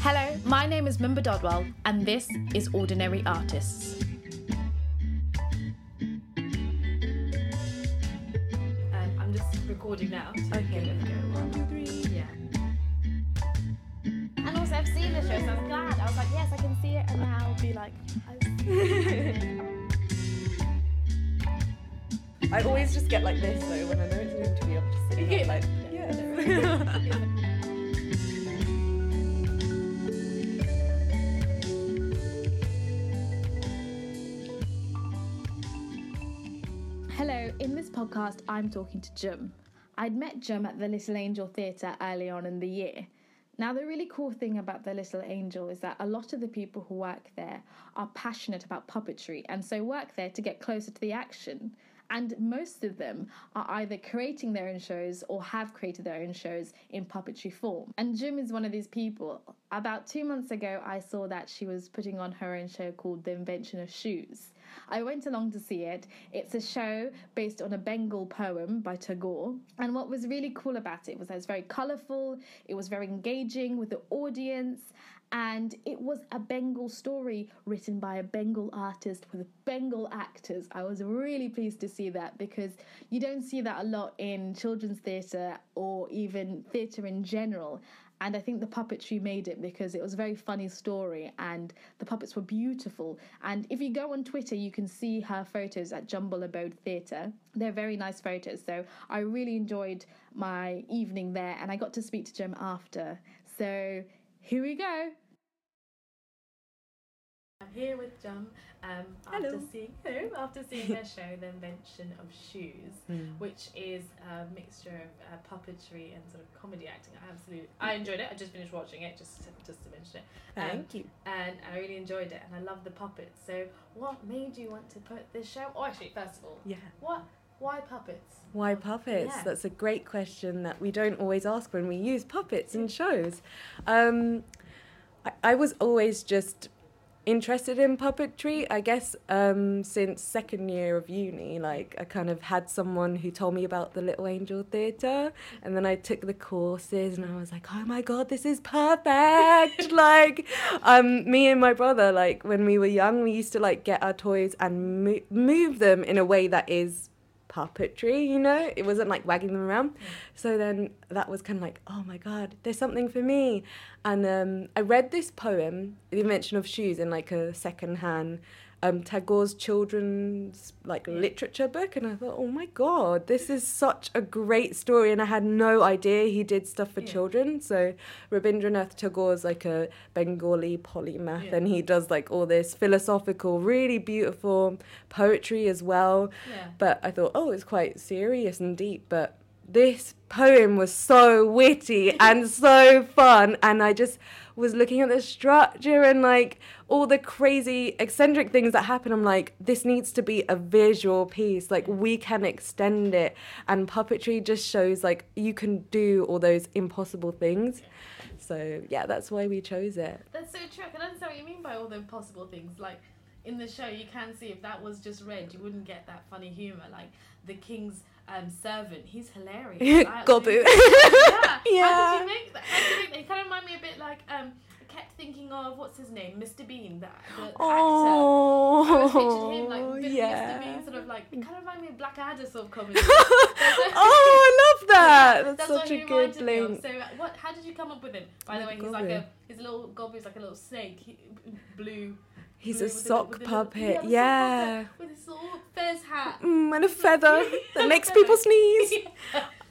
Hello, my name is Mimba Dodwell, and this is Ordinary Artists. Um, I'm just recording now. To Okay. give it a go. One, two, three. Yeah. And also, I've seen the show, so I'm glad. I was like, yes, I can see it, and now I'll be like, I always just get like this though when I know it's an interview. I'm just sitting Yeah. like, yes. Hello, podcast, I'm talking to Jum. I'd met Jum at the Little Angel Theatre early on in the year. Now, the really cool thing about the Little Angel is that a lot of the people who work there are passionate about puppetry and so work there to get closer to the action. And most of them are either creating their own shows or have created their own shows in puppetry form. And Jum is one of these people. About two months ago, I saw that she was putting on her own show called The Invention of Shoes. I went along to see it. It's a show based on a Bengal poem by Tagore. And what was really cool about it was that it's very colourful, it was very engaging with the audience, and it was a Bengal story written by a Bengal artist with Bengal actors. I was really pleased to see that because you don't see that a lot in children's theatre or even theatre in general. And I think the puppetry made it because it was a very funny story and the puppets were beautiful. And if you go on Twitter, you can see her photos at Jumble Abode Theatre. They're very nice photos. So I really enjoyed my evening there and I got to speak to Jum after. So here we go. I'm here with Jum um, after Hello. seeing hello, after seeing her show, The Invention of Shoes which is a mixture of uh, puppetry and sort of comedy acting. I absolutely, I enjoyed it. I just finished watching it, just to, just to mention it. Um, Thank you. And I really enjoyed it, and I love the puppets. So, what made you want to put this show? Oh, actually, first of all, Yeah. what? Why puppets? Why puppets? Yeah. That's a great question that we don't always ask when we use puppets in shows. Um, I, I was always just interested in puppetry. I guess um, since second year of uni, like I kind of had someone who told me about the Little Angel Theatre, and then I took the courses, and I was like, oh my god, this is perfect! like, um, me and my brother, like when we were young, we used to like get our toys and mo- move them in a way that is puppetry, you know? It wasn't like wagging them around. So then that was kind of like, oh my God, there's something for me. And um, I read this poem, The Invention of Shoes, in like a second-hand um, Tagore's children's like literature book. And I thought, oh my God, this is such a great story. And I had no idea he did stuff for Yeah. children. So Rabindranath Tagore is like a Bengali polymath Yeah. and he does like all this philosophical, really beautiful poetry as well. Yeah. But I thought, oh, it's quite serious and deep. But this poem was so witty and so fun. And I just was looking at the structure and like all the crazy eccentric things that happen. I'm like, this needs to be a visual piece. Like, we can extend it. And puppetry just shows like you can do all those impossible things. So, yeah, that's why we chose it. That's so true. I can understand what you mean by all the impossible things. Like in the show, you can see if that was just read, you wouldn't get that funny humor. Like the king's um, servant, he's hilarious. Gobu. absolutely- yeah. How did you make that? How did you that? Kind of remind me a bit like um. I kept thinking of what's his name, Mr. Bean, the, the actor. I Oh, pictured him like bit yeah. Mr. Bean, sort of like it kind of reminded me of Blackadder sort of comedy. oh, I love that. That's, That's such a good link. So, uh, what? How did you come up with him? By the way, he's like a his little Gobu's like a little snake, he, blue. He's a sock little- puppet, yeah, sock yeah. with his little fez hat. Mm, and a feather that makes people sneeze.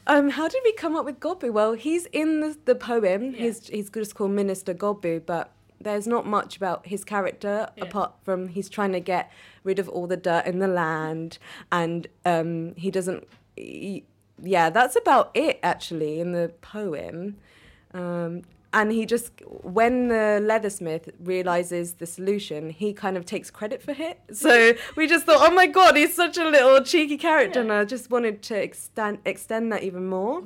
Um, how did we come up with Gobu? Well, he's in the, the poem. Yeah. He's he's just called Minister Gobu, but there's not much about his character Yeah. apart from he's trying to get rid of all the dirt in the land, and um, he doesn't. He, yeah, that's about it actually in the poem. Um, and he just when the leathersmith realizes the solution he kind of takes credit for it. So we just thought oh my god he's such a little cheeky character. And i just wanted to extend extend that even more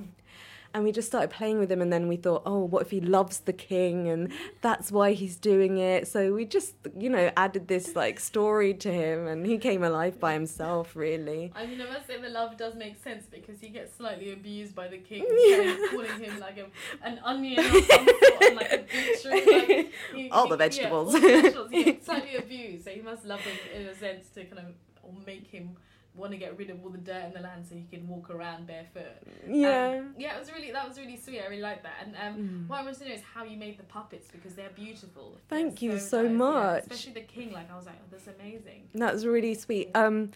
and we just started playing with him and then we thought oh what if he loves the king and that's why he's doing it so we just you know added this like story to him and he came alive by himself really I mean, I must say the love does make sense because he gets slightly abused by the king, Yeah. calling him like a, an onion or some sort, and like a beetroot. Like, he- all the he- yeah, vegetables. all the vegetables, yeah, slightly abused, so he must love them in a sense to kind of make him want to get rid of all the dirt in the land so he can walk around barefoot. yeah. Um, yeah, it was really that was really sweet. I really like that. And um, Mm. what I wanted to know is how you made the puppets because they're beautiful. Thank They're you so yeah. much. Especially the king. Like I was like, oh, that's amazing. That was really sweet. Um,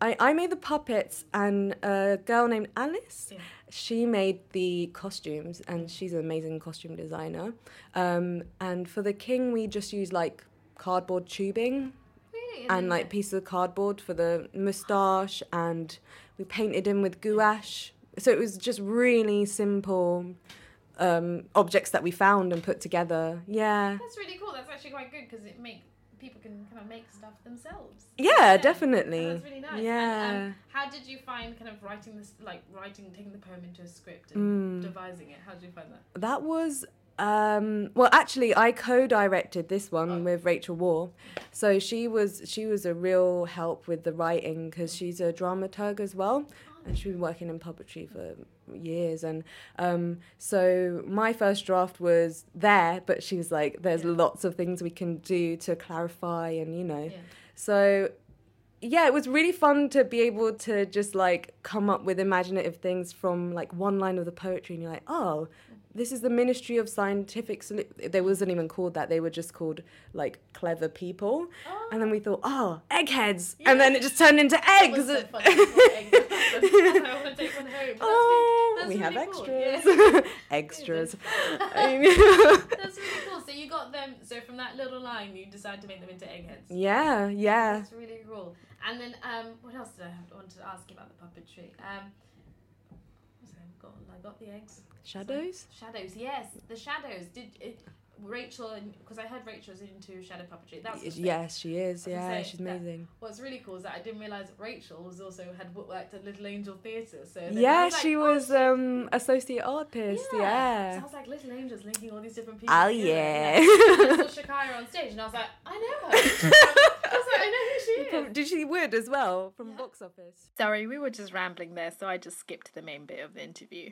I, I made the puppets, and a girl named Alice, Yeah. she made the costumes, and she's an amazing costume designer. Um, and for the king, we just used like cardboard tubing And like pieces of cardboard for the moustache, and we painted him with gouache. So it was just really simple um, objects that we found and put together. Yeah. That's really cool. That's actually quite good because it make people can kind of make stuff themselves. Yeah, definitely. That's really nice. Yeah. And, um, how did you find kind of writing this, like writing, taking the poem into a script and Mm. devising it? How did you find that? That was um well actually I co-directed this one Oh. with Rachel War. So she was she was a real help with the writing cuz she's a dramaturg as well and she's been working in puppetry for years and um so my first draft was there but she was like there's Yeah. lots of things we can do to clarify and you know Yeah. so yeah, it was really fun to be able to just like come up with imaginative things from like one line of the poetry, and you're like, oh, this is the Ministry of Scientific. Solu-. They wasn't even called that; they were just called like clever people. Oh, And then we thought, oh, eggheads, and then it just turned into eggs. was so funny. I thought eggs. I want to take one home. That's oh, we That's have cool. extras. Yeah. extras. That's really cool. So you got them. So from that little line, you decided to make them into eggheads. yeah, yeah. That's really cool. And then, um, what else did I have, want to ask you about the puppetry? Um? I got, I got the eggs. Shadows. Shadows, yes, the shadows. Did it, Rachel? Because I heard Rachel's into shadow puppetry. That's Yes, she is. I was gonna Yeah, she's that- amazing. What's really cool is that I didn't realize Rachel was also had worked at Little Angel Theatre. So Yeah, was like, she oh, was shit. um associate artist. So Yeah. I was like, Little Angels linking all these different people. Oh yeah. I saw Shakira on stage, and I was like, I know her. I was like, I know who she From- is. Did she would as well from Yeah. box office? Sorry, we were just rambling there, so I just skipped the main bit of the interview.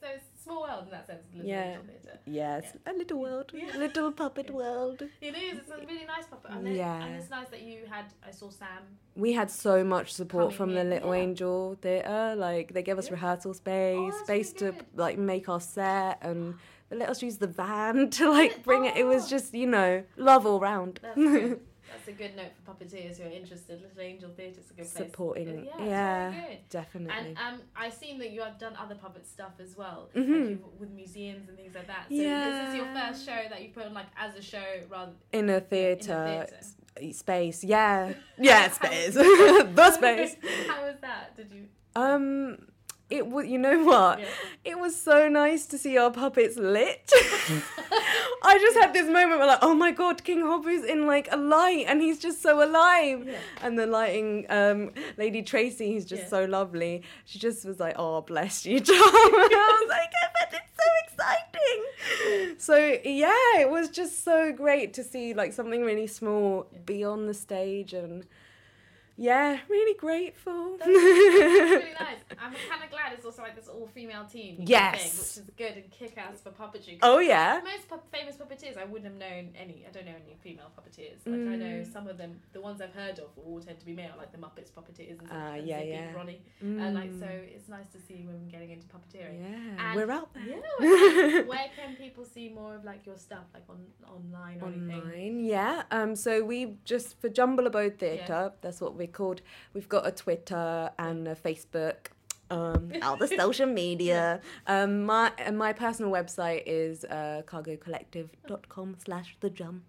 So it's a small world in that sense, Little Yeah. Angel Theatre. Yes, a little world, Yeah. little puppet world. It is. It's a really nice puppet. And, then, Yeah. and it's nice that you had. I saw Sam. We had so much support Coming from the Little yeah. Angel Theatre. Like they gave us Yeah. rehearsal space, Oh, space really to like make our set, and they let us use the van to like bring it. It was Oh. just you know love all round. That's a good note for puppeteers who are interested. Little Angel Theatre is a good place. Supporting, Yeah, yeah, definitely. And um, I've seen that you have done other puppet stuff as well, Mhm. like with museums and things like that. So is this is your first show that you put on like as a show rather in a theatre theatre? space, yeah, yeah, space, the space. How was that? Did you? Um, it was. You know what? Yeah. It was so nice to see our puppets lit. I just had this moment where like, oh my god, King Hobu's in like a light and he's just so alive. Yeah. And the lighting, um, Lady Tracy, who's just Yeah. so lovely. She just was like, oh bless you, Tom. I was like, I bet it's so exciting. So yeah, it was just so great to see like something really small be on the stage and yeah, really grateful. That's, really nice. I'm kind of glad it's also like this all female team. Yes. think, which is good and kick ass for puppetry. oh yeah. Most pu- famous puppeteers, I wouldn't have known any. I don't know any female puppeteers. Like I know Mm. some of them, the ones I've heard of, all tend to be male, like the Muppets puppeteers and, Ah, and yeah, Zippy yeah. and Ronnie. And like so, Mm. it's nice to see women getting into puppeteering. Yeah, And- we're out there. Yeah. where- can people see more of like your stuff, like on online or anything? Online, yeah. Um, so we just for Jumble Abode Theatre, that's what we're called. We've got a Twitter and a Facebook. Um, all the social media. Um, my my personal website is uh, cargocollective.com slash the jum.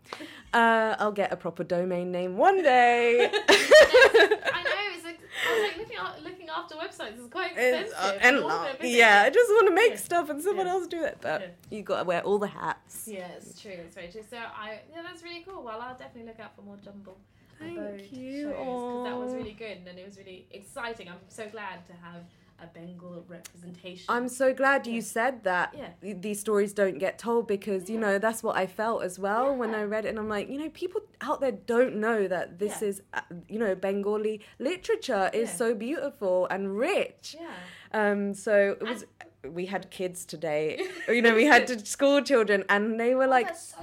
Uh, I'll get a proper domain name one day. I know. It's like I was like looking at, looking after websites is quite expensive. It's, uh, and and lot. their business. yeah, I just want to make Yeah. stuff and someone Yeah. else do it. But Yeah. you got to wear all the hats. Yeah, it's true. It's very true. So I, yeah, that's really cool. Well, I'll definitely look out for more Jumble Thank you. because that was really good and it was really exciting. I'm so glad to have a Bengal representation. I'm so glad you said that Yeah. these stories don't get told because, you know, that's what I felt as well when I read it. And I'm like, you know, people out there don't know that this Yeah. is, uh, you know, Bengali literature is Yeah. so beautiful and rich. yeah. Um, so it was, we had kids today, you know, we had to school children and they were like, that's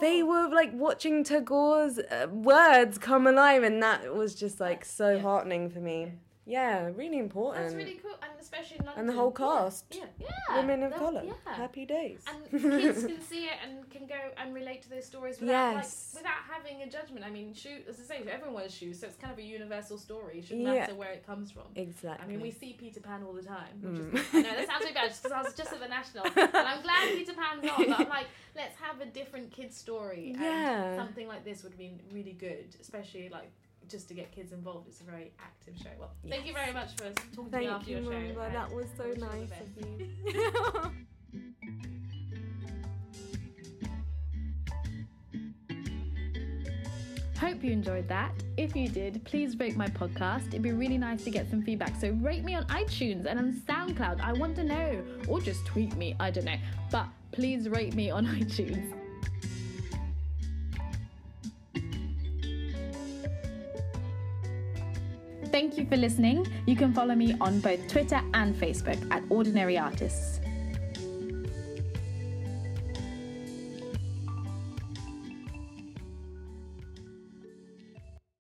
they were like watching Tagore's uh, words come alive, and that was just like so Yeah. heartening for me. Yeah, really important. That's really cool, and especially in London. and the whole cast, Yeah, yeah. women of colour, Yeah. happy days. and kids can see it and can go and relate to those stories without Yes. like without having a judgment. I mean, shoe as I say, everyone wears shoes, so it's kind of a universal story. It shouldn't Yeah. matter where it comes from. exactly. I mean, we see Peter Pan all the time. Which Mm. is, I know that sounds really bad, because I was just at the National, and I'm glad Peter Pan's on. But I'm like, let's have a different kid's story. And Yeah. something like this would have been really good, especially like just to get kids involved. It's a very active show. Well, thank you very much for talking to me after you, your show. Mumba. and That was so wish you nice of you. Hope you enjoyed that. If you did, please rate my podcast. It'd be really nice to get some feedback. So rate me on iTunes and on SoundCloud. I want to know. Or just tweet me. I don't know. But please rate me on iTunes. Thank you for listening. You can follow me on both Twitter and Facebook at Ordinary Artists.